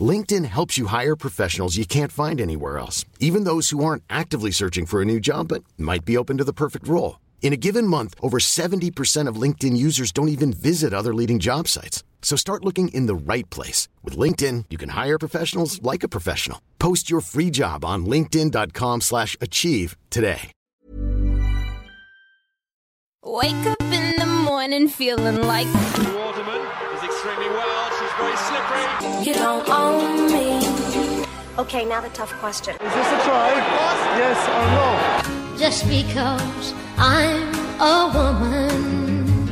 LinkedIn helps you hire professionals you can't find anywhere else, even those who aren't actively searching for a new job but might be open to the perfect role. In a given month, over 70% of LinkedIn users don't even visit other leading job sites. So start looking in the right place. With LinkedIn, you can hire professionals like a professional. Post your free job on linkedin.com slash achieve today. Wake up in the morning feeling like Waterman is extremely well. She's very slippery. you don't own me. Okay, now the tough question. Is this a try? Yes or no? just because I'm a woman.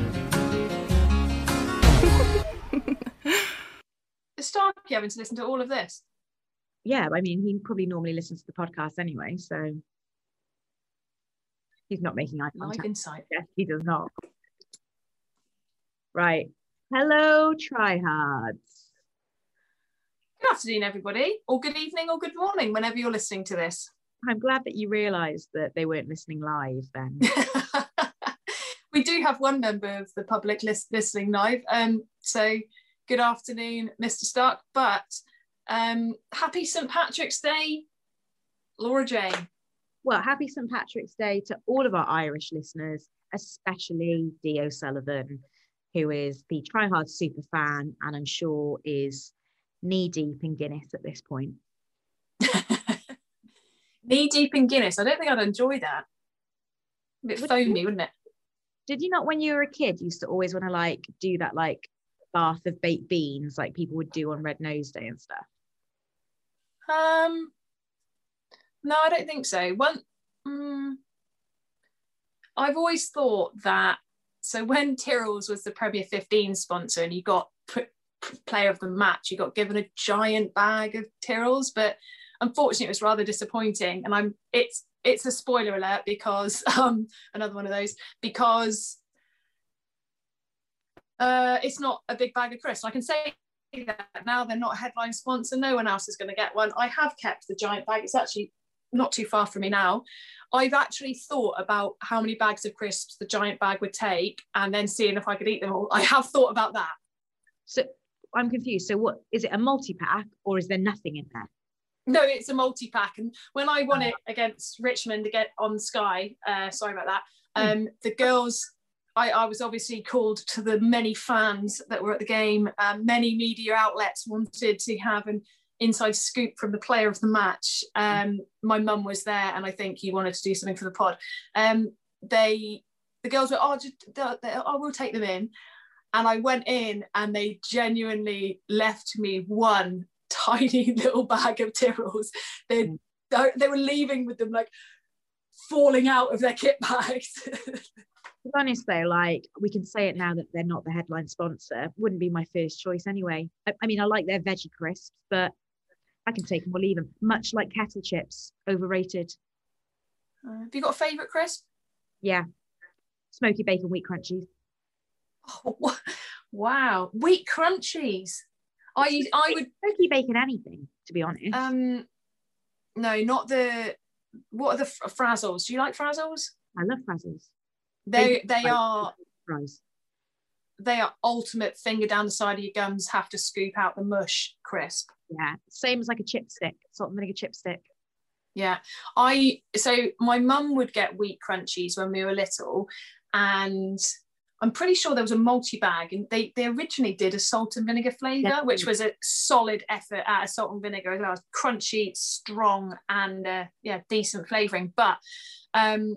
Is Starkey having to listen to all of this? Yeah, I mean, he probably normally listens to the podcast anyway, so he's not making eye Live contact. insight. Yes, he does not. Right. Hello, tryhards. Good afternoon, everybody, or good evening, or good morning, whenever you're listening to this. I'm glad that you realised that they weren't listening live then. we do have one member of the public list listening live. Um, so good afternoon, Mr. Stark. But um, happy St. Patrick's Day, Laura Jane. well, happy St. Patrick's Day to all of our Irish listeners, especially Dee O'Sullivan, who is the Tryhard super fan and I'm sure is knee deep in Guinness at this point. Knee deep in Guinness. I don't think I'd enjoy that. A bit Would foamy, you? wouldn't it? Did you not, when you were a kid, used to always want to like do that like bath of baked beans like people would do on Red Nose Day and stuff? Um, no, I don't think so. One, mm, I've always thought that. So when Tyrrell's was the Premier 15 sponsor, and you got player of the match, you got given a giant bag of Tyrrell's, but unfortunately, it was rather disappointing. And I'm it's it's a spoiler alert because um another one of those because uh it's not a big bag of crisps. I can say that now they're not a headline sponsor. No one else is going to get one. I have kept the giant bag. It's actually not too far from me now. I've actually thought about how many bags of crisps the giant bag would take and then seeing if I could eat them all. I have thought about that. So I'm confused. So what is it a multi-pack or is there nothing in there? No, it's a multi-pack. And when I won it against Richmond again on Sky, uh, sorry about that, um, the girls, I, I was obviously called to the many fans that were at the game. Um, many media outlets wanted to have an inside scoop from the player of the match. Um, my mum was there, and I think he wanted to do something for the pod. Um, they, the girls were, oh, just, they, they, oh, we'll take them in. And I went in, and they genuinely left me one tiny little bag of Tyrrells. They they were leaving with them like falling out of their kit bags. To be honest though, like we can say it now that they're not the headline sponsor. Wouldn't be my first choice anyway. I, I mean, I like their veggie crisps, but I can take them or leave them. Much like kettle chips, overrated. Uh, have you got a favourite crisp? Yeah, smoky bacon wheat crunchies. Oh, wow, wheat crunchies. I I would Smoky bacon anything, to be honest. um no, not the what are the fr- frazzles? Do you like frazzles? I love frazzles. They Bacon they are Fries. they are ultimate finger down the side of your gums. Have to scoop out the mush crisp. Yeah, same as like a chipstick, salt and vinegar chipstick. Yeah, I so my mum would get wheat crunchies when we were little, and I'm pretty sure there was a multi bag, and they they originally did a salt and vinegar flavour, Yeah. which was a solid effort at a salt and vinegar as well, crunchy, strong, and uh, yeah, decent flavouring. But um,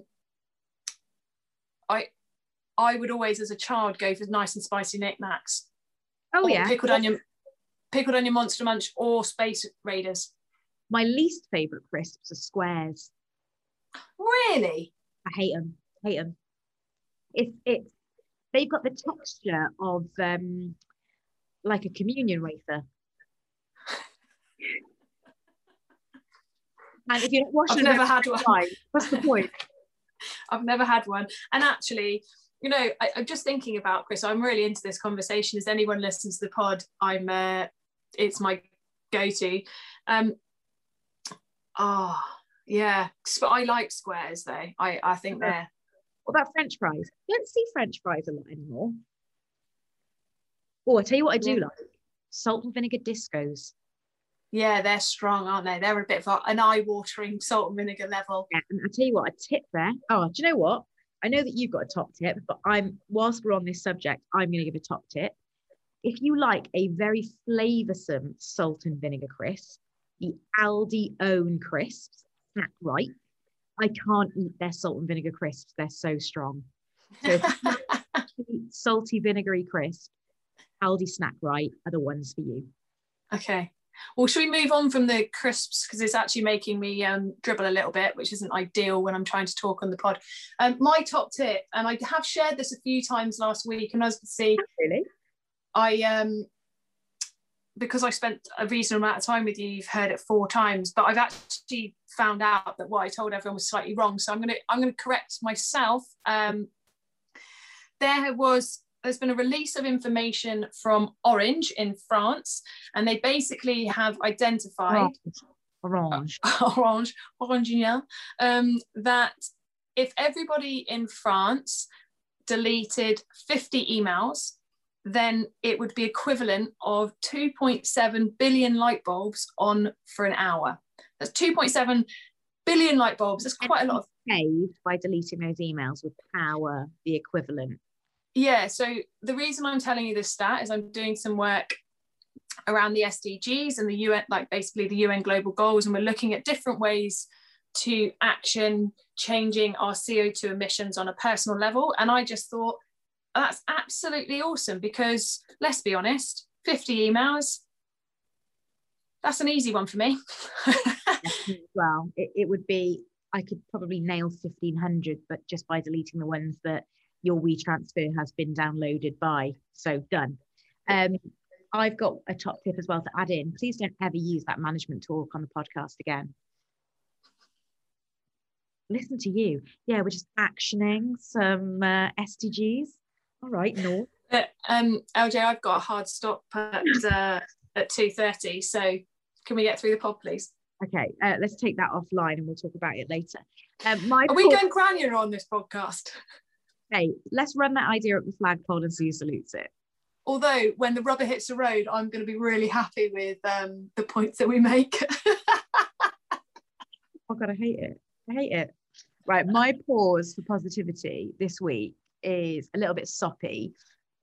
I I would always, as a child, go for nice and spicy knickknacks. Oh yeah, pickled onion, pickled onion monster munch, or space raiders. My least favorite crisps are squares. Really? I hate them. Hate them. It's it's they've got the texture of um like a communion wafer. and if you're not washing I've never had one. Time, what's the point? I've never had one. And actually, you know, I, am just thinking about Chris. I'm really into this conversation. As anyone listens to the pod, I'm. Uh, it's my go-to. Um. Ah, oh, yeah. But I like squares though. I I think they're. What about French fries? You don't see French fries a lot anymore. Oh, I tell you what, I do like salt and vinegar discos. Yeah, they're strong, aren't they? They're a bit of an eye-watering salt and vinegar level. Yeah, and I tell you what, a tip there. Oh, do you know what? I know that you've got a top tip, but I'm whilst we're on this subject, I'm going to give a top tip. If you like a very flavoursome salt and vinegar crisp, the Aldi own crisps, snack right. I can't eat their salt and vinegar crisps; they're so strong. So salty vinegary crisp, Aldi snack right are the ones for you. Okay. Well, should we move on from the crisps because it's actually making me um, dribble a little bit, which isn't ideal when I'm trying to talk on the pod. Um, my top tip, and I have shared this a few times last week, and as you can see, really, I um because I spent a reasonable amount of time with you, you've heard it four times, but I've actually found out that what I told everyone was slightly wrong. So I'm gonna I'm gonna correct myself. Um, there was there's been a release of information from Orange in France, and they basically have identified Orange, Orange, Orange, yeah, um, that if everybody in France deleted 50 emails, then it would be equivalent of 2.7 billion light bulbs on for an hour. That's 2.7 billion light bulbs. That's quite a lot of saved by deleting those emails would power the equivalent yeah, so the reason I'm telling you this stat is I'm doing some work around the SDGs and the UN, like basically the UN global goals, and we're looking at different ways to action changing our CO2 emissions on a personal level. And I just thought that's absolutely awesome because let's be honest, 50 emails, that's an easy one for me. well, it, it would be, I could probably nail 1500, but just by deleting the ones that your WeTransfer has been downloaded by. So done. Um, I've got a top tip as well to add in. Please don't ever use that management talk on the podcast again. Listen to you. Yeah, we're just actioning some uh, SDGs. All right, no. Uh, um, LJ, I've got a hard stop at uh, at two thirty. So can we get through the pod, please? Okay, uh, let's take that offline and we'll talk about it later. Um, my Are we going granular on this podcast? hey, let's run that idea up the flagpole and see who salutes it. Although when the rubber hits the road, I'm going to be really happy with um, the points that we make. oh God, I hate it. I hate it. Right, my pause for positivity this week is a little bit soppy,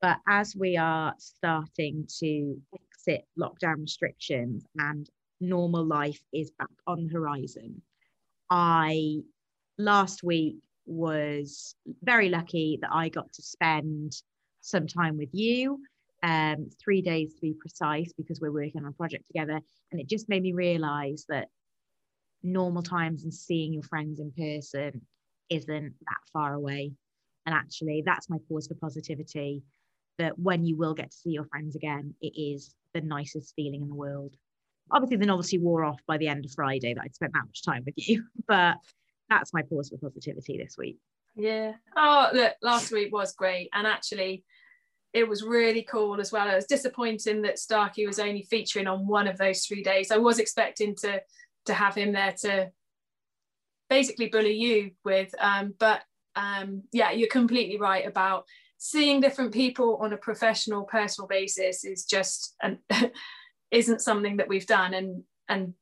but as we are starting to exit lockdown restrictions and normal life is back on the horizon, I last week was very lucky that I got to spend some time with you, um, three days to be precise, because we're working on a project together. And it just made me realize that normal times and seeing your friends in person isn't that far away. And actually, that's my pause for positivity that when you will get to see your friends again, it is the nicest feeling in the world. Obviously, the novelty wore off by the end of Friday that I'd spent that much time with you, but that's my pause for positivity this week. Yeah. Oh, look, last week was great. And actually, it was really cool as well. It was disappointing that Starkey was only featuring on one of those three days. I was expecting to to have him there to basically bully you with, um, but um, yeah, you're completely right about seeing different people on a professional, personal basis is just an isn't something that we've done. And and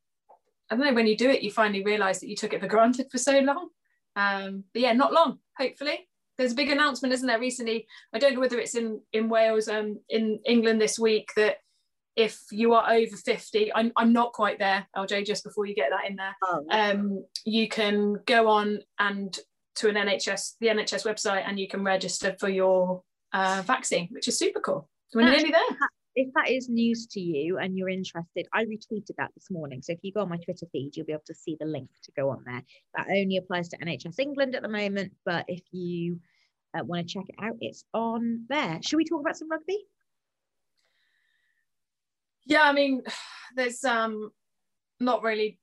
I don't know, when you do it, you finally realize that you took it for granted for so long. Um, but yeah, not long, hopefully. There's a big announcement, isn't there, recently? I don't know whether it's in, in Wales, um, in England this week, that if you are over 50, I'm, I'm not quite there, LJ, just before you get that in there, oh. um, you can go on and to an NHS, the NHS website, and you can register for your uh, vaccine, which is super cool. We're nearly there. if that is news to you and you're interested, I retweeted that this morning. So if you go on my Twitter feed, you'll be able to see the link to go on there. That only applies to NHS England at the moment, but if you uh, want to check it out, it's on there. Should we talk about some rugby? Yeah, I mean, there's um not really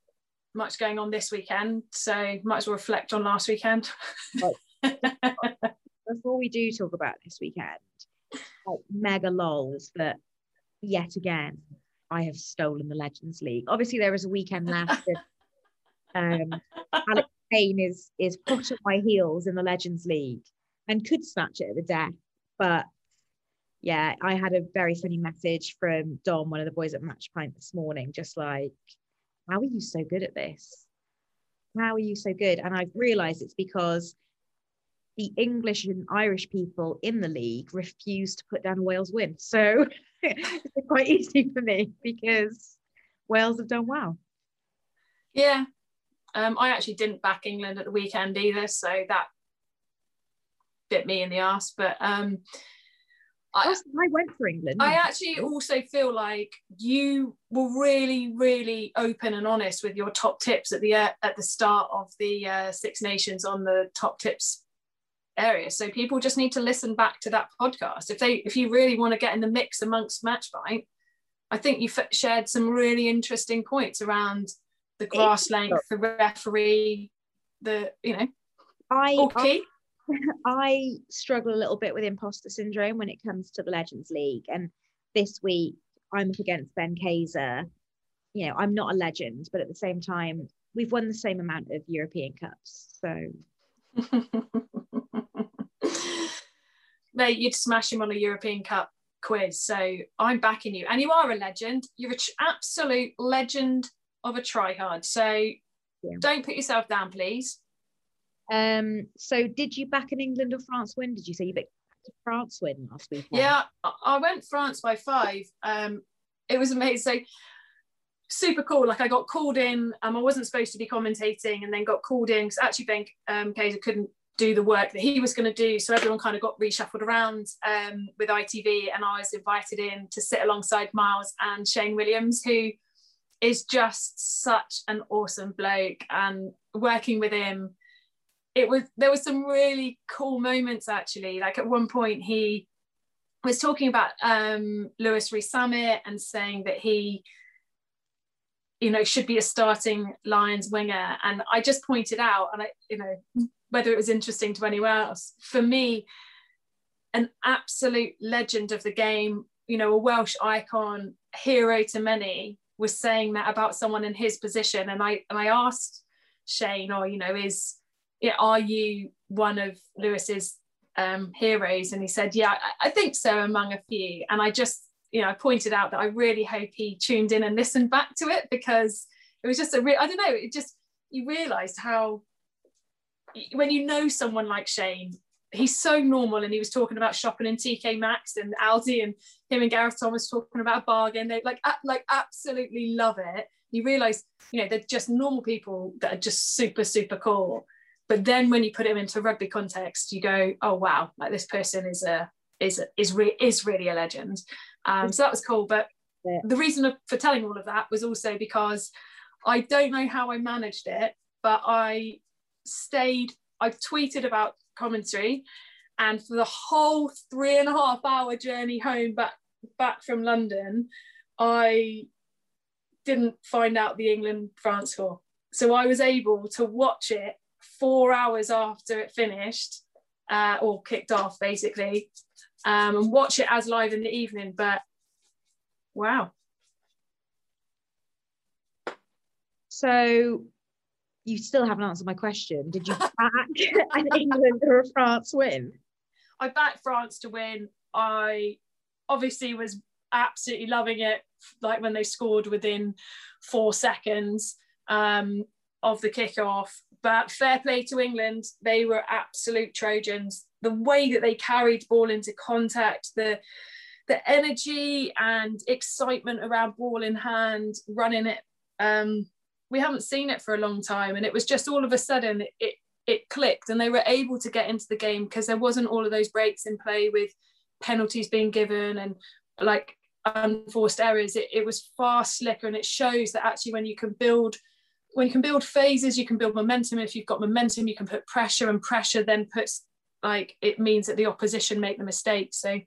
much going on this weekend, so might as well reflect on last weekend. Before we do talk about this weekend, like mega lols that yet again I have stolen the Legends League. Obviously, there was a weekend left. um, Alex Payne is is hot at my heels in the Legends League and could snatch it at the death, but yeah, I had a very funny message from Dom, one of the boys at Match Pint this morning, just like, how are you so good at this? How are you so good? And I've realized it's because the English and Irish people in the league refuse to put down a Wales win. So it's quite easy for me because Wales have done well. Yeah. Um, I actually didn't back England at the weekend either, so that bit me in the ass. But um, I, I went for England. I actually also feel like you were really, really open and honest with your top tips at the uh, at the start of the uh, Six Nations on the top tips area. So people just need to listen back to that podcast if they if you really want to get in the mix amongst Matchpint. I think you f- shared some really interesting points around the grass length, the referee, the you know, I, I I struggle a little bit with imposter syndrome when it comes to the Legends League. And this week I'm up against Ben Kayser. You know, I'm not a legend, but at the same time, we've won the same amount of European Cups. So Mate, you'd smash him on a European Cup quiz. So I'm backing you. And you are a legend. You're an absolute legend of a tryhard. So yeah. don't put yourself down, please. Um, so did you back in England or France win? Did you say you backed France win last week? Yeah, I went France by five. Um, it was amazing. super cool. Like I got called in. Um, I wasn't supposed to be commentating, and then got called in because actually Ben um, Kayser couldn't do the work that he was going to do. So everyone kind of got reshuffled around um, with ITV, and I was invited in to sit alongside Miles and Shane Williams, who is just such an awesome bloke. And working with him it was there were some really cool moments actually. Like at one point he was talking about um, Louis Rees-Zammit and saying that he, you know, should be a starting Lions winger. And I just pointed out, and I, you know, whether it was interesting to anyone else, for me, an absolute legend of the game, you know, a Welsh icon, hero to many, was saying that about someone in his position. And I and I asked Shane, or oh, you know, is yeah, are you one of Louis's um, heroes? And he said, yeah, I, I think so among a few. And I just, you know, I pointed out that I really hope he tuned in and listened back to it because it was just a real, I don't know, it just, you realized how, when you know someone like Shane, he's so normal and he was talking about shopping in TK Maxx and Aldi and him and Gareth Thomas talking about a bargain. They like, like absolutely love it. You realize, you know, they're just normal people that are just super, super cool. But then when you put him into rugby context, you go, oh wow, like this person is a is is re- is really a legend. Um, so that was cool. But yeah. the reason for telling all of that was also because I don't know how I managed it, but I stayed. I tweeted about commentary, and for the whole three and a half hour journey home back back from London, I didn't find out the England France score. So I was able to watch it four hours after it finished uh, or kicked off, basically, um, and watch it as live in the evening. But wow. So you still haven't answered my question. Did you back an England or a France win? I backed France to win. I obviously was absolutely loving it, like when they scored within four seconds um, of the kickoff. But fair play to England, they were absolute Trojans. The way that they carried ball into contact, the the energy and excitement around ball in hand, running it. Um, we haven't seen it for a long time, and it was just all of a sudden it, it, clicked, and they were able to get into the game because there wasn't all of those breaks in play with penalties being given and like unforced errors. It, it was far slicker, and it shows that actually when you can build when you can build phases, you can build momentum. If you've got momentum, you can put pressure, and pressure then puts like it means that the opposition make the mistake. So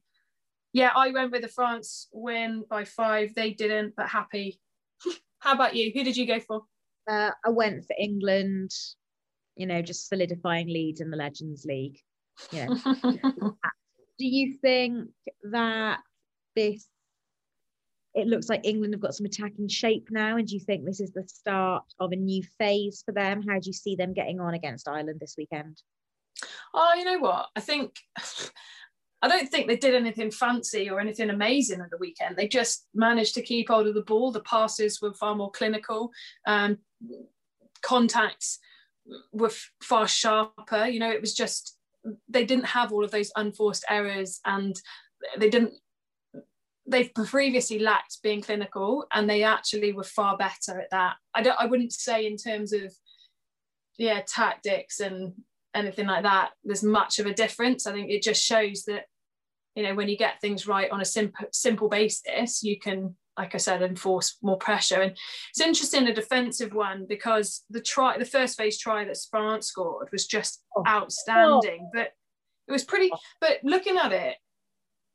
yeah, I went with the France win by five. They didn't, but happy. How about you? Who did you go for? Uh, I went for England. You know, just solidifying leads in the Legends League. Yeah. Do you think that this it looks like England have got some attacking shape now. And do you think this is the start of a new phase for them? How do you see them getting on against Ireland this weekend? Oh, you know what? I think I don't think they did anything fancy or anything amazing at the weekend. They just managed to keep hold of the ball. The passes were far more clinical. Um, contacts were far sharper. You know, it was just they didn't have all of those unforced errors and they didn't they've previously lacked being clinical and they actually were far better at that i don't i wouldn't say in terms of yeah tactics and anything like that there's much of a difference i think it just shows that you know when you get things right on a simple simple basis you can like i said enforce more pressure and it's interesting a defensive one because the try the first phase try that france scored was just oh. outstanding oh. but it was pretty oh. but looking at it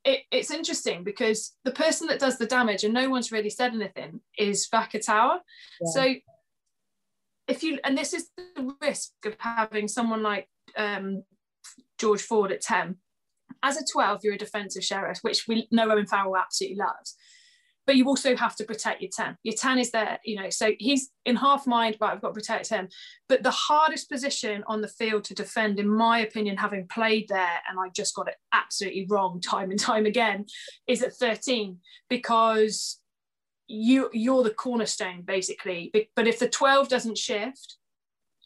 it, it's interesting because the person that does the damage and no one's really said anything is Vakatawa. Yeah. So if you and this is the risk of having someone like um, George Ford at 10. As a 12, you're a defensive sheriff, which we know Owen Farrell absolutely loves but you also have to protect your 10. Your 10 is there, you know, so he's in half mind, but I've got to protect him. But the hardest position on the field to defend, in my opinion, having played there, and I just got it absolutely wrong time and time again, is at 13 because you you're the cornerstone basically. But if the 12 doesn't shift,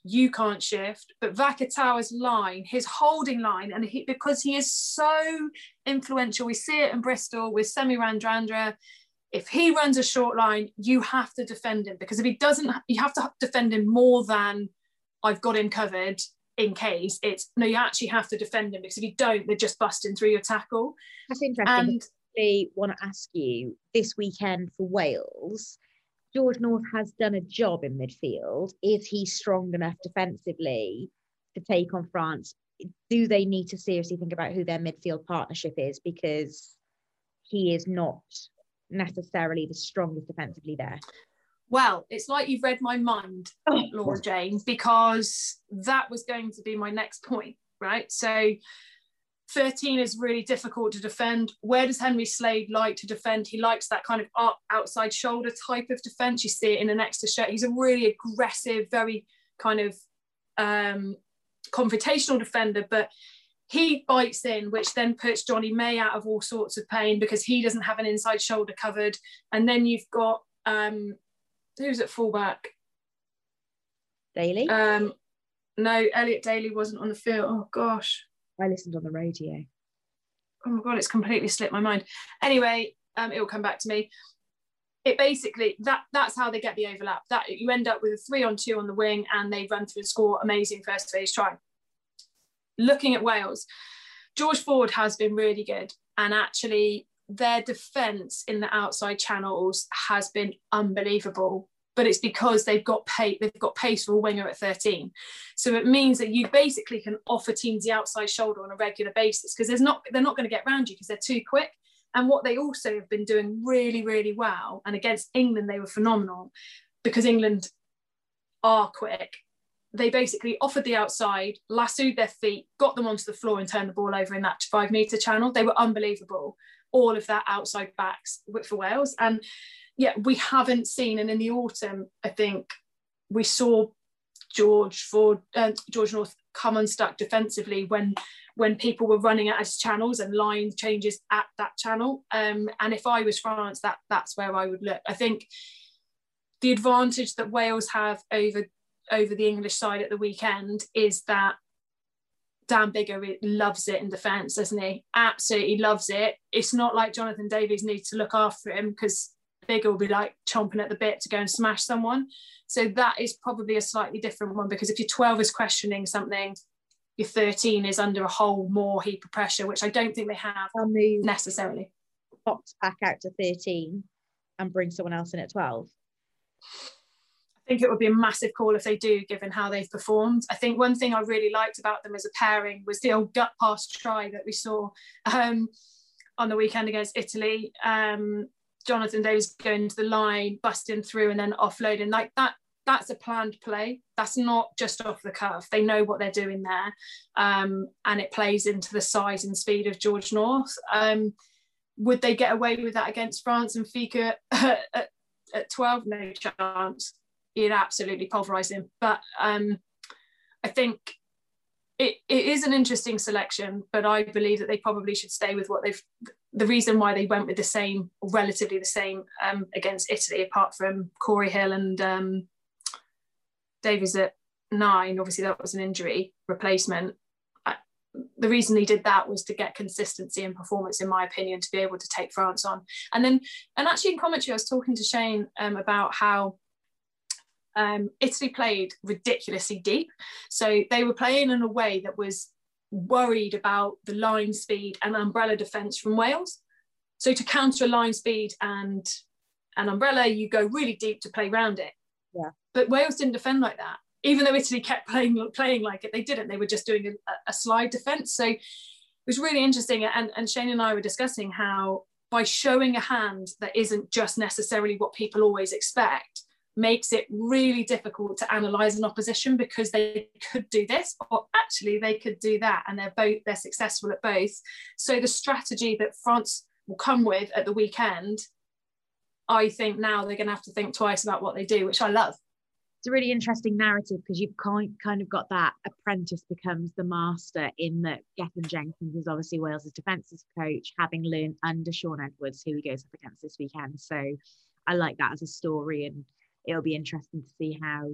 you can't shift. But Vakatawa's line, his holding line, and he, because he is so influential, we see it in Bristol with Semi Radradra if he runs a short line, you have to defend him because if he doesn't, you have to defend him more than I've got him covered in case. It's no, you actually have to defend him because if you don't, they're just busting through your tackle. That's interesting. And I want to ask you this weekend for Wales. George North has done a job in midfield. Is he strong enough defensively to take on France? Do they need to seriously think about who their midfield partnership is because he is not necessarily the strongest defensively there? Well, it's like you've read my mind, oh. Laura Jane, because that was going to be my next point, right? So 13 is really difficult to defend. Where does Henry Slade like to defend? He likes that kind of up outside shoulder type of defense. You see it in an extra shirt. He's a really aggressive, very kind of um, confrontational defender, but he bites in, which then puts Jonny May out of all sorts of pain because he doesn't have an inside shoulder covered. And then you've got um, who's at fullback? Daly. Um, no, Elliot Daly wasn't on the field. Oh gosh. I listened on the radio. Oh my god, it's completely slipped my mind. Anyway, um, it will come back to me. It basically that that's how they get the overlap. That you end up with a three on two on the wing, and they run through and score amazing first phase try looking at Wales, George Ford has been really good. And actually, their defence in the outside channels has been unbelievable. But it's because they've got pay, they've got pace for a winger at 13. So it means that you basically can offer teams the outside shoulder on a regular basis because there's not they're not going to get around you because they're too quick. And what they also have been doing really, really well, and against England, they were phenomenal because England are quick they basically offered the outside, lassoed their feet, got them onto the floor, and turned the ball over in that five metre channel. They were unbelievable. All of that outside backs for Wales. And yeah, we haven't seen, and in the autumn, I think we saw George Ford, uh, George North come unstuck defensively when when people were running at his channels and line changes at that channel. Um, and if I was France, that that's where I would look. I think the advantage that Wales have over over the English side at the weekend is that Dan Biggar loves it in defence, doesn't he? Absolutely loves it. It's not like Jonathan Davies needs to look after him because Biggar will be like chomping at the bit to go and smash someone. So that is probably a slightly different one because if your 12 is questioning something, your 13 is under a whole more heap of pressure, which I don't think they have necessarily. box back out to 13 and bring someone else in at 12? I think it would be a massive call if they do, given how they've performed. I think one thing I really liked about them as a pairing was the old gut pass try that we saw um, on the weekend against Italy. Um, Jonathan Davies going to the line, busting through, and then offloading like that. That's a planned play. That's not just off the cuff. They know what they're doing there, um, and it plays into the size and speed of George North. Um, would they get away with that against France and Fickou at, at 12? No chance. You'd absolutely pulverized him. But um, I think it, it is an interesting selection, but I believe that they probably should stay with what they've. The reason why they went with the same, relatively the same, um, against Italy, apart from Cory Hill and um, Davies at nine, obviously that was an injury replacement. The reason he did that was to get consistency and performance, in my opinion, to be able to take France on. And then, and actually in commentary, I was talking to Shane um, about how um, Italy played ridiculously deep. So they were playing in a way that was worried about the line speed and umbrella defence from Wales. So to counter a line speed and an umbrella, you go really deep to play around it. Yeah. But Wales didn't defend like that. Even though Italy kept playing playing like it, they didn't. They were just doing a, a slide defence. So it was really interesting. And, and Shane and I were discussing how by showing a hand that isn't just necessarily what people always expect, makes it really difficult to analyze an opposition because they could do this or actually they could do that and they're both they're successful at both so the strategy that france will come with at the weekend i think now they're going to have to think twice about what they do which i love it's a really interesting narrative because you've kind of got that apprentice becomes the master in that Gethin Jenkins is obviously Wales's defensive coach, having learned under Shaun Edwards, who he goes up against this weekend. So I like that as a story and it'll be interesting to see how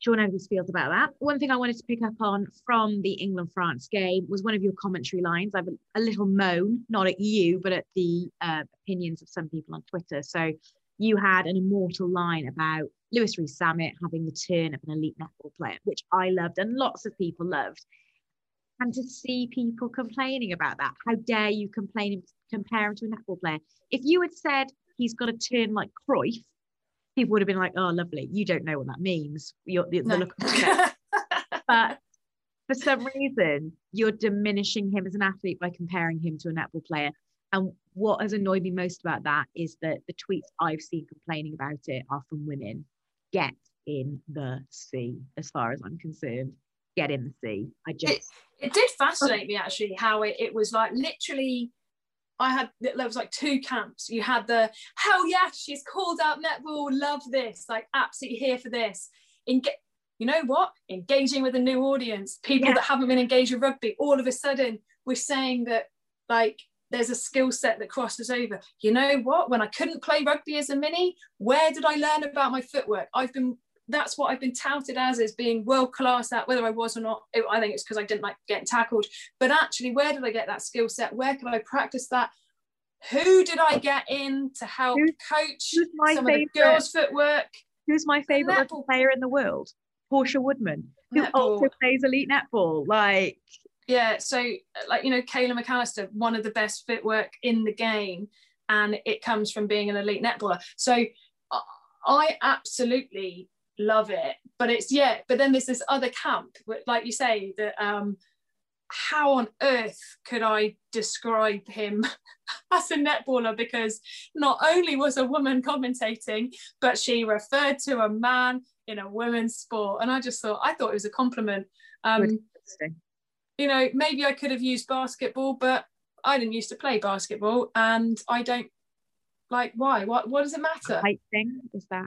Shaun Edwards feels about that. One thing I wanted to pick up on from the England France game was one of your commentary lines. I've a, a little moan, not at you, but at the uh, opinions of some people on Twitter. So you had an immortal line about Louis Rees-Zammit having the turn of an elite netball player, which I loved and lots of people loved. And to see people complaining about that, how dare you complain compare him to a netball player? If you had said he's got a turn like Cruyff, people would have been like, "Oh, lovely. You don't know what that means." You're, the, no. the look but for some reason, you're diminishing him as an athlete by comparing him to a netball player. And what has annoyed me most about that is that the tweets I've seen complaining about it are from women. Get in the sea, as far as I'm concerned. Get in the sea. I just. It, it did fascinate me actually how it, it was like literally I had there was like two camps. You had the hell yeah, she's called out netball, love this, like absolutely here for this. In you know what? Engaging with a new audience, people yeah. that haven't been engaged with rugby, all of a sudden we're saying that like there's a skill set that crosses over. You know what? When I couldn't play rugby as a mini, where did I learn about my footwork? I've been that's what I've been touted as as being world class at whether I was or not. It, I think it's because I didn't like getting tackled. But actually, where did I get that skill set? Where could I practice that? Who did I get in to help who's, coach who's my some favorite, of the girls' footwork? Who's my favorite player in the world? Portia Woodman, who netball. also plays elite netball. Like, yeah, so uh, like you know, Kayla McAlister, one of the best footwork in the game, and it comes from being an elite netballer. So uh, I absolutely love it but it's yeah but then there's this other camp like you say that um how on earth could I describe him as a netballer? Because not only was a woman commentating, but she referred to a man in a women's sport. And I just thought, I thought it was a compliment. Um, you know, maybe I could have used basketball, but I didn't used to play basketball and I don't like why? What what does it matter? Height thing is that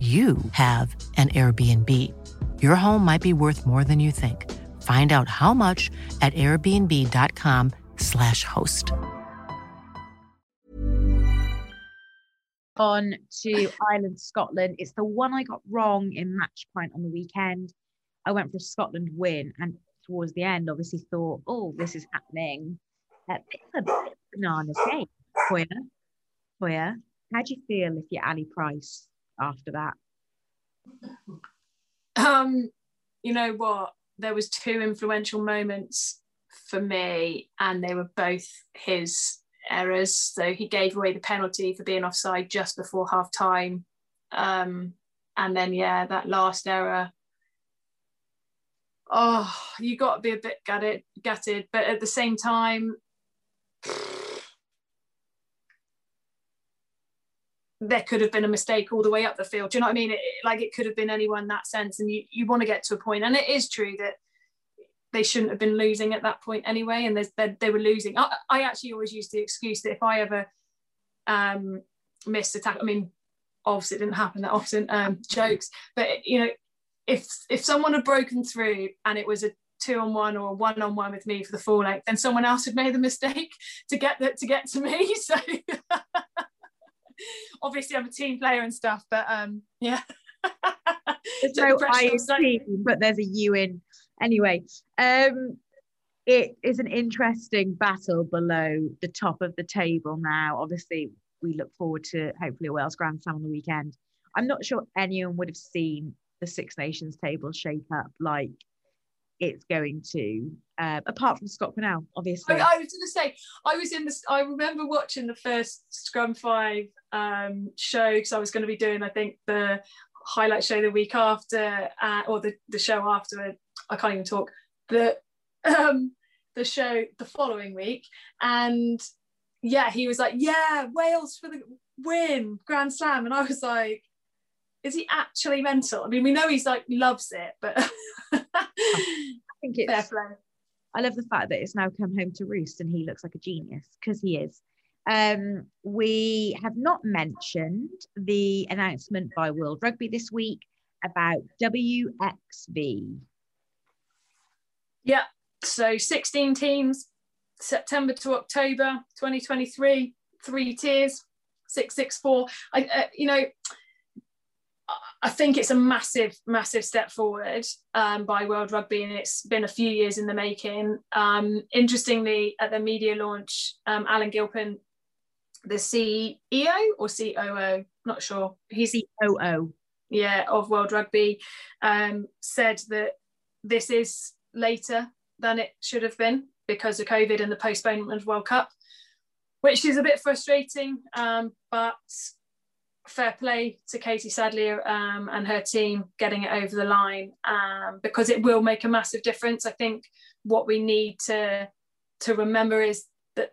you have an Airbnb. Your home might be worth more than you think. Find out how much at airbnb.com/slash host. On to Ireland, Scotland. It's the one I got wrong in Matchpint on the weekend. I went for a Scotland win and towards the end, obviously thought, oh, this is happening. Uh, it's a banana. Toyah, Toyah, how do you feel if you're Ali Price after that? Um, you know what? There was two influential moments for me, and they were both his errors. So he gave away the penalty for being offside just before half time. Um, and then yeah, that last error. Oh, you got to be a bit gutted, gutted, but at the same time, there could have been a mistake all the way up the field. Do you know what I mean? It, like it could have been anyone that sense. And you, you want to get to a point, and it is true that they shouldn't have been losing at that point anyway. And they, they were losing. I, I, actually always use the excuse that if I ever um, missed a tackle, I mean, obviously it didn't happen that often. Um, jokes, but you know, if if someone had broken through and it was a two on one or one on one with me for the full length, then someone else had made the mistake to get that to get to me. So obviously I'm a team player and stuff, but um, yeah. there's no I team, but there's a U in. Anyway, um, it is an interesting battle below the top of the table now. Obviously, we look forward to hopefully a Wales Grand Slam on the weekend. I'm not sure anyone would have seen the Six Nations table shake up like it's going to, uh, apart from Scott Quinnell, obviously. I, I was going to say, I was in this, I remember watching the first Scrum V um, show because I was going to be doing, I think, the highlight show the week after, uh, or the, the show after, I can't even talk, the, um, the show the following week. And yeah, he was like, yeah, Wales for the win, Grand Slam. And I was like, is he actually mental? I mean, we know he's like loves it, but I think it's fair play. I love the fact that it's now come home to roost and he looks like a genius because he is. Um, we have not mentioned the announcement by World Rugby this week about WXV. Yeah, so 16 teams, September to October 2023, three tiers, 664. I, uh, you know, I think it's a massive, massive step forward um, by World Rugby, and it's been a few years in the making. Um, interestingly, at the media launch, um, Alan Gilpin, the CEO or COO, not sure, he's COO, yeah, of World Rugby, um, said that this is later than it should have been because of COVID and the postponement of World Cup, which is a bit frustrating, um, but fair play to Katie Sadleir um, and her team getting it over the line um, because it will make a massive difference. I think what we need to to remember is that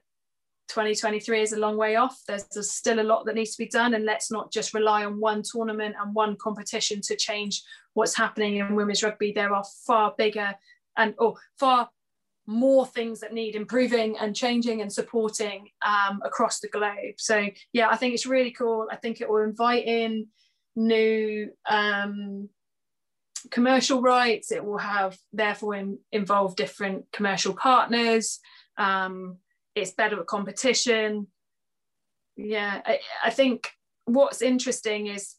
2023 is a long way off. There's, there's still a lot that needs to be done, and let's not just rely on one tournament and one competition to change what's happening in women's rugby. There are far bigger and oh, far more things that need improving and changing and supporting um, across the globe. So yeah, I think it's really cool. I think it will invite in new um, commercial rights. It will have therefore in, involve different commercial partners. Um, it's better at competition. Yeah, I, I think what's interesting is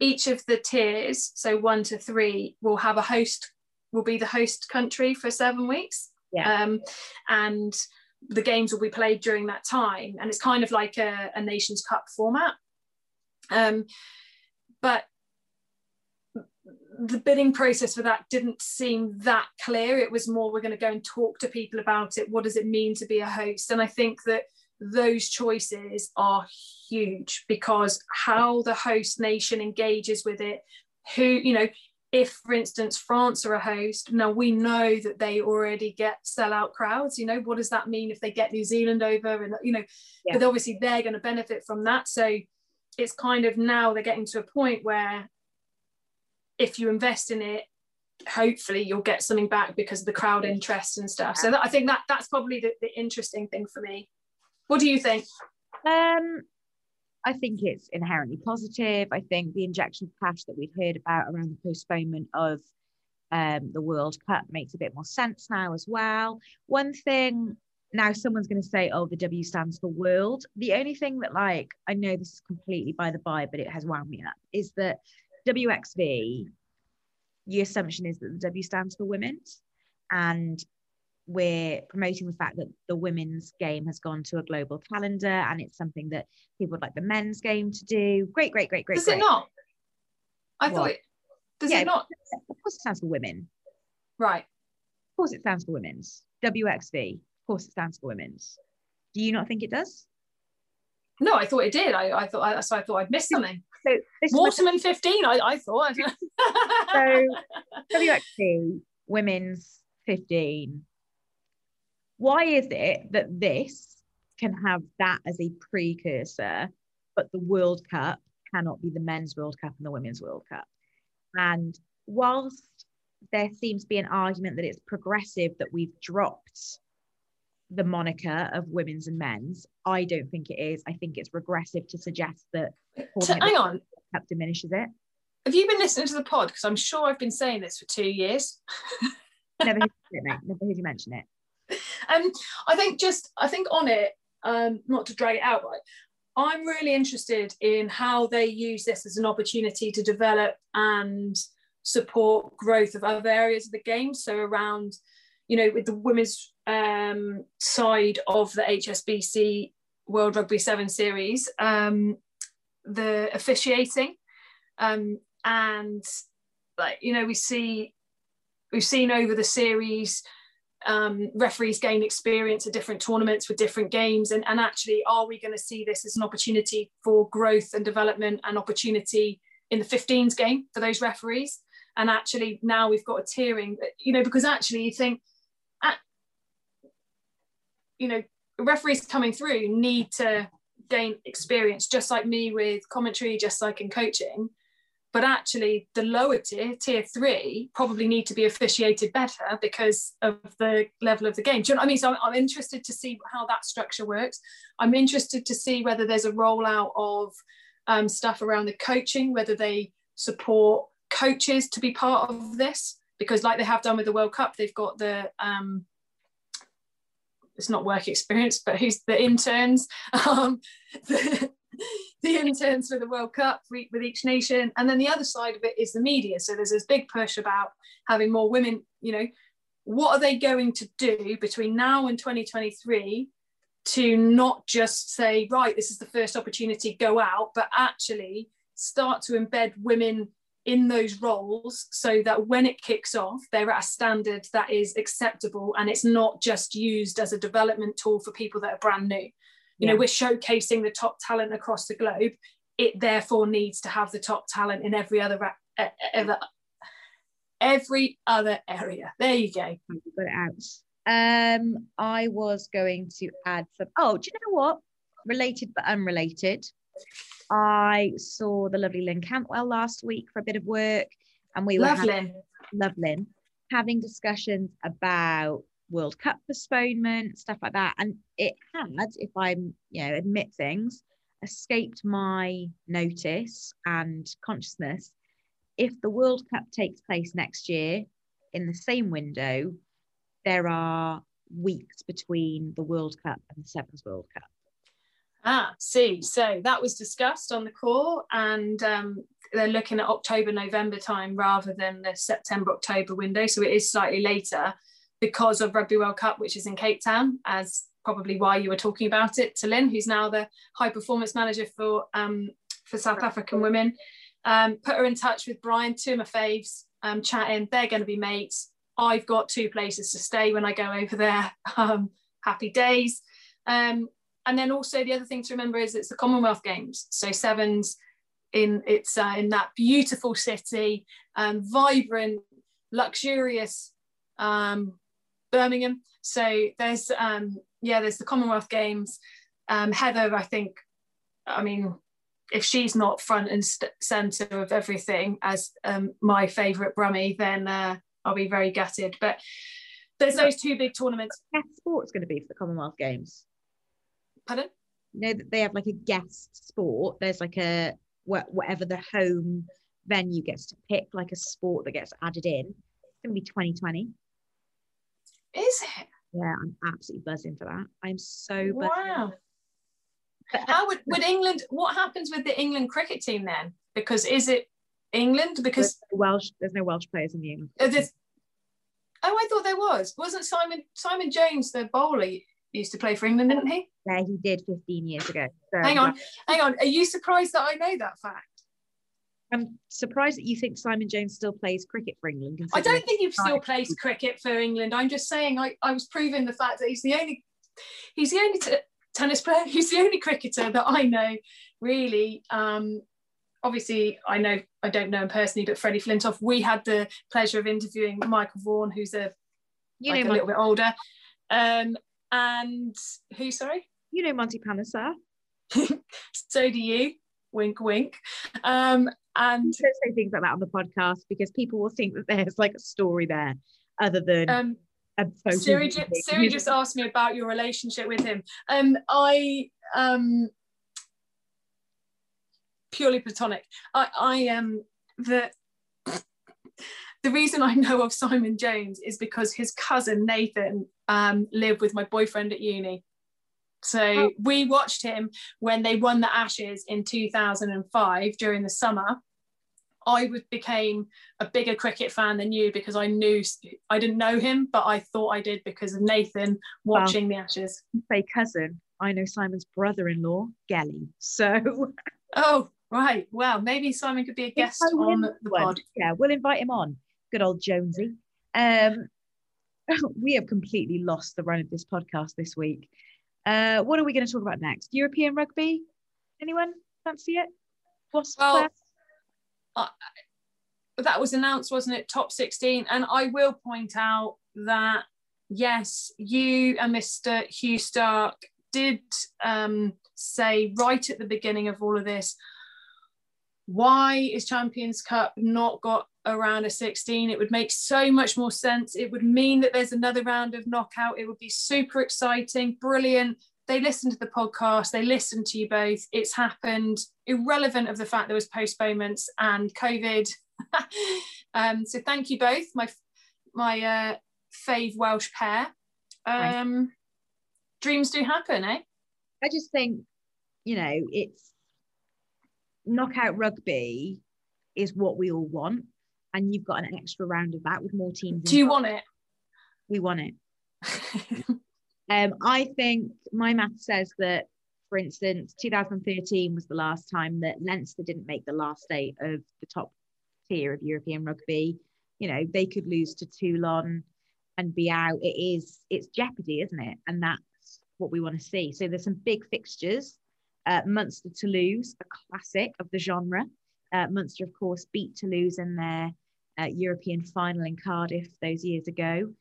each of the tiers, so one to three, will have a host will be the host country for seven weeks. Yeah. Um, and the games will be played during that time. And it's kind of like a, a Nations Cup format. Um, but the bidding process for that didn't seem that clear. It was more we're going to go and talk to people about it. What does it mean to be a host? And I think that those choices are huge because how the host nation engages with it, who, you know, if for instance France are a host, now we know that they already get sellout crowds. You know, what does that mean if they get New Zealand over? And you know, yeah. but obviously they're going to benefit from that. So it's kind of now they're getting to a point where if you invest in it, hopefully you'll get something back because of the crowd interest and stuff. So that, I think that that's probably the, the interesting thing for me. What do you think? Um, I think it's inherently positive. I think the injection of cash that we've heard about around the postponement of um, the World Cup makes a bit more sense now as well. One thing now, someone's going to say, oh, the W stands for world. The only thing that, like, I know this is completely by the by, but it has wound me up is that WXV, the assumption is that the W stands for women's. And we're promoting the fact that the women's game has gone to a global calendar and it's something that people would like the men's game to do. Great, great, great, great. Does great. it not? I what? thought it does yeah, it not? Of course it stands for women. Right. Of course it stands for women's. WXV. Of course it stands for women's. Do you not think it does? No, I thought it did. I, I thought I, so I thought I'd missed something. So Waterman 15, I, I thought. so WXV, women's 15. Why is it that this can have that as a precursor, but the World Cup cannot be the men's World Cup and the women's World Cup? And whilst there seems to be an argument that it's progressive that we've dropped the moniker of women's and men's. I don't think it is. I think it's regressive to suggest that. So, hang on. Cup diminishes it. Have you been listening to the pod? Because I'm sure I've been saying this for two years. Never heard. Never heard you mention it. Um, I think just I think on it, um, not to drag it out, right? I'm really interested in how they use this as an opportunity to develop and support growth of other areas of the game. So around, you know, with the women's um, side of the HSBC World Rugby Seven Series, um, the officiating, um, and like you know, we see we've seen over the series um, referees gain experience at different tournaments with different games, and, and actually, are we going to see this as an opportunity for growth and development and opportunity in the 15s game for those referees? And actually, now we've got a tiering, you know, because actually, you think you know, referees coming through need to gain experience, just like me with commentary, just like in coaching. But actually, the lower tier, tier three, probably need to be officiated better because of the level of the game. Do you know what I mean? So I'm, I'm interested to see how that structure works. I'm interested to see whether there's a rollout of um, stuff around the coaching, whether they support coaches to be part of this, because like they have done with the World Cup, they've got the um, it's not work experience, but who's the interns, um, the, the, interns for the World Cup with each nation. And then the other side of it is the media. So there's this big push about having more women, you know, what are they going to do between now and 2023 to not just say, right, this is the first opportunity, go out, but actually start to embed women in those roles so that when it kicks off, they're at a standard that is acceptable and it's not just used as a development tool for people that are brand new. You yeah. know, we're showcasing the top talent across the globe. It therefore needs to have the top talent in every other ever, every other area. There you go. Got it out. Um, I was going to add some. Oh, do you know what? Related but unrelated. I saw the lovely Lynne Cantwell last week for a bit of work, and we were lovely, having, lovely, having discussions about World Cup postponement, stuff like that. And it had, if I'm, you know, admit things, escaped my notice and consciousness. If the World Cup takes place next year in the same window, there are weeks between the World Cup and the Sevens World Cup. Ah, see, so that was discussed on the call, and um, they're looking at October, November time rather than the September, October window. So it is slightly later because of Rugby World Cup, which is in Cape Town, as probably why you were talking about it to Lynne, who's now the high performance manager for um, for South African women. Um, put her in touch with Brian, two of my faves, um, chatting. They're going to be mates. I've got two places to stay when I go over there. Um, happy days. Um, and then also the other thing to remember is it's the Commonwealth Games. So sevens in it's uh, in that beautiful city, um, vibrant, luxurious um, Birmingham. So there's um, yeah, there's the Commonwealth Games. Um, Heather, I think, I mean, if she's not front and st- centre of everything as um, my favourite Brummie, then uh, I'll be very gutted. But there's those two big tournaments. Guest sport's going to be for the Commonwealth Games. Pardon? You know that they have like a guest sport. There's like a whatever the home venue gets to pick, like a sport that gets added in. It's going to be 2020. Is it? Yeah, I'm absolutely buzzing for that. I'm so buzzing. Wow. How would, would England, what happens with the England cricket team then? Because is it England? Because there's no Welsh, there's no Welsh players in the England. oh, I thought there was. Wasn't Simon Simon Jones the bowler used to play for England, didn't he? Yeah, he did 15 years ago. So, hang on, hang on. Are you surprised that I know that fact? I'm surprised that you think Simon Jones still plays cricket for England. I don't think he still plays cricket for England. I'm just saying I, I was proving the fact that he's the only he's the only t- tennis player. He's the only cricketer that I know really. Um, obviously, I know I don't know him personally, but Freddie Flintoff. We had the pleasure of interviewing Michael Vaughan, who's a you like know a little bit older. Um, and who? Sorry, you know Monty Panesar. so do you. Wink, wink. Um, and don't say things like that on the podcast because people will think that there's like a story there, other than. Um, Siri, just, Siri just asked me about your relationship with him. Um, I um, purely platonic. I, I am um, the the reason I know of Simon Jones is because his cousin Nathan um, lived with my boyfriend at uni. So oh. we watched him when they won the Ashes in 2005 during the summer. I became a bigger cricket fan than you because I knew I didn't know him, but I thought I did because of Nathan watching the Ashes. Say cousin, I know Simon's brother-in-law, Gelly. So, oh right, well maybe Simon could be a guest on the pod. Yeah, we'll invite him on. Good old Jonesy. Um, we have completely lost the run of this podcast this week. Uh, what are we going to talk about next? European rugby? Anyone fancy it? What's well, uh, that was announced, wasn't it? Top 16. And I will point out that, yes, you and Mr. Hugh Stark did um, say right at the beginning of all of this, why is Champions Cup not got around a 16? It would make so much more sense. It would mean that there's another round of knockout. It would be super exciting, brilliant. They listened to the podcast, they listened to you both. It's happened, irrelevant of the fact there was postponements and COVID. um, so thank you both, my my uh, fave Welsh pair. Um, dreams do happen, eh? I just think, you know, it's knockout rugby is what we all want, and you've got an extra round of that with more teams. Do you want it? We want it. um, I think my math says that, for instance, 2013 was the last time that Leinster didn't make the last eight of the top tier of European rugby. You know, they could lose to Toulon and be out. It is, it's jeopardy, isn't it? And that's what we want to see. So there's some big fixtures uh, Munster Toulouse, a classic of the genre. Uh, Munster, of course, beat Toulouse in their uh, European final in Cardiff those years ago.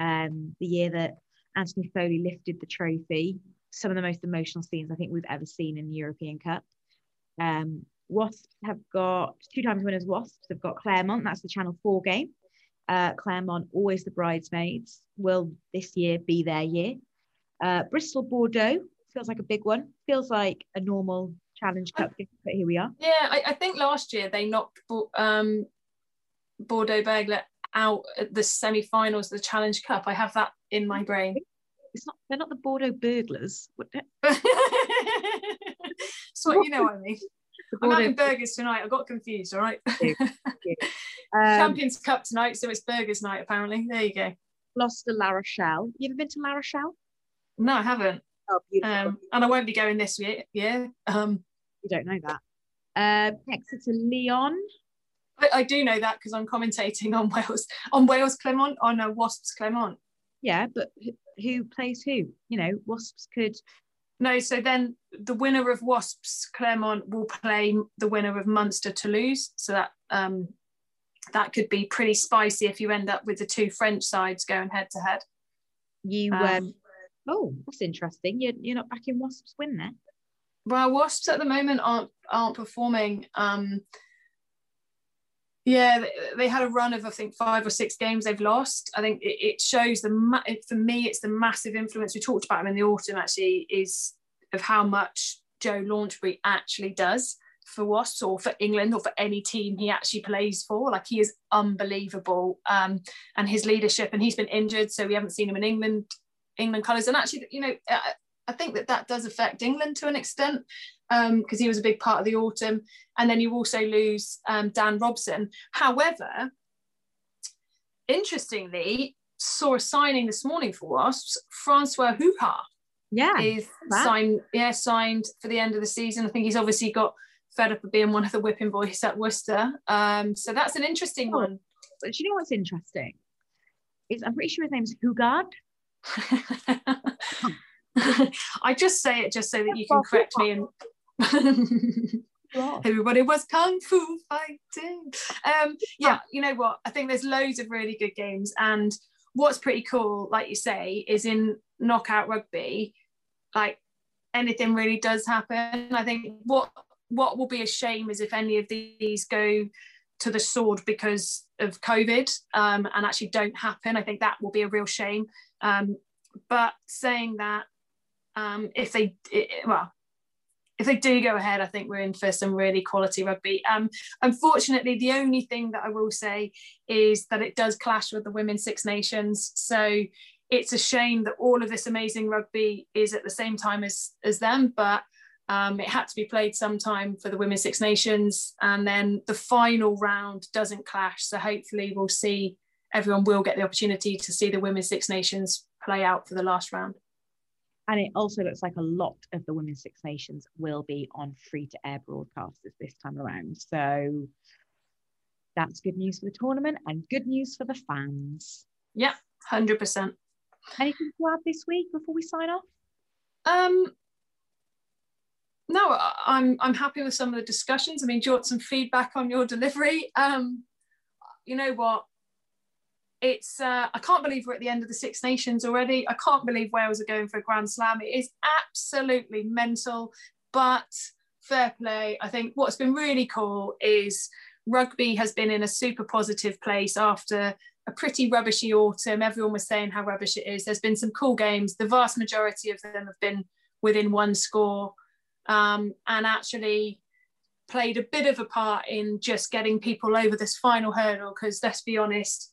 Um, the year that Anthony Foley lifted the trophy. Some of the most emotional scenes I think we've ever seen in the European Cup. Um, Wasps have got two times winners. Wasps have got Clermont. That's the Channel Four game. Uh, Clermont, always the bridesmaids, will this year be their year. Uh, Bristol Bordeaux feels like a big one. Feels like a normal Challenge Cup I, but here we are. Yeah, I, I think last year they knocked um, Bordeaux Bègles out at the semi-finals of the Challenge Cup. I have that in my brain. It's not. They're not the Bordeaux burglars. so you know what I mean. I'm having burgers tonight. I got confused. All right. um, Champions Cup tonight, so it's burgers night. Apparently, there you go. Lost to La Rochelle. You ever been to La Rochelle? No, I haven't. Oh. Um, and I won't be going this year. Yeah. Um, you don't know that. Um, Exeter Lyon. I, I, do know that because I'm commentating on Wales on Wales Clermont on a Wasps Clermont. Yeah, but who plays who? You know, Wasps could. No, so then the winner of Wasps Clermont will play the winner of Munster Toulouse. So that um, that could be pretty spicy if you end up with the two French sides going head to head. You um, um, oh, that's interesting. You're you're not back in Wasps win there. Well, Wasps at the moment aren't aren't performing. Um, yeah, they had a run of I think five or six games they've lost. I think it, shows the for me it's the massive influence we talked about him in the autumn actually is of how much Joe Launchbury actually does for Wasps or for England or for any team he actually plays for. Like he is unbelievable, um, and his leadership. And he's been injured, so we haven't seen him in England England colours. And actually, you know, I, I think that that does affect England to an extent because um, he was a big part of the autumn. And then you also lose um, Dan Robson. However, interestingly, saw a signing this morning for Wasps, Francois Houhard. Yeah, is signed. Yeah, signed for the end of the season. I think he's obviously got fed up of being one of the whipping boys at Worcester. Um, so that's an interesting oh, one. But do you know what's interesting? Is I'm pretty sure his name's Hougaard. I just say it just so that you can correct me and everybody was kung fu fighting. Um, yeah, you know what? I think there's loads of really good games, and what's pretty cool, like you say, is in knockout rugby, like anything really does happen. I think what what will be a shame is if any of these go to the sword because of COVID um, and actually don't happen. I think that will be a real shame. Um, but saying that, um, if they, it, well, if they do go ahead, I think we're in for some really quality rugby. Um, unfortunately, the only thing that I will say is that it does clash with the Women's Six Nations. So it's a shame that all of this amazing rugby is at the same time as, as them, but um, it had to be played sometime for the Women's Six Nations, and then the final round doesn't clash. So hopefully, we'll see everyone will get the opportunity to see the Women's Six Nations play out for the last round. And it also looks like a lot of the Women's Six Nations will be on free to air broadcasters this time around. So that's good news for the tournament and good news for the fans. Yeah, 100%. Anything to add this week before we sign off? Um, no, I'm I'm happy with some of the discussions. I mean, do you want some feedback on your delivery? Um, you know what? It's uh, I can't believe we're at the end of the Six Nations already. I can't believe Wales are going for a Grand Slam. It is absolutely mental, but fair play. I think what's been really cool is rugby has been in a super positive place after a pretty rubbishy autumn. Everyone was saying how rubbish it is. There's been some cool games. The vast majority of them have been within one score um, and actually played a bit of a part in just getting people over this final hurdle. Because let's be honest,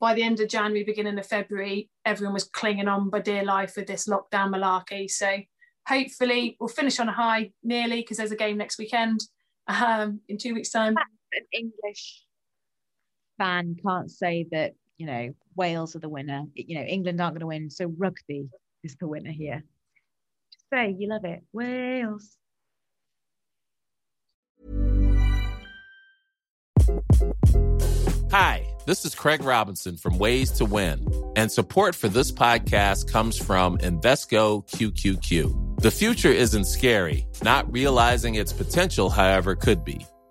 by the end of January, beginning of February, everyone was clinging on by dear life with this lockdown malarkey. So hopefully we'll finish on a high nearly because there's a game next weekend um, in two weeks' time. An English fan can't say that, you know, Wales are the winner. You know, England aren't going to win. So rugby is the winner here say you love it. Wales. Hi, this is Craig Robinson from Ways to Win, and support for this podcast comes from Invesco QQQ. The future isn't scary, not realizing its potential, however, could be.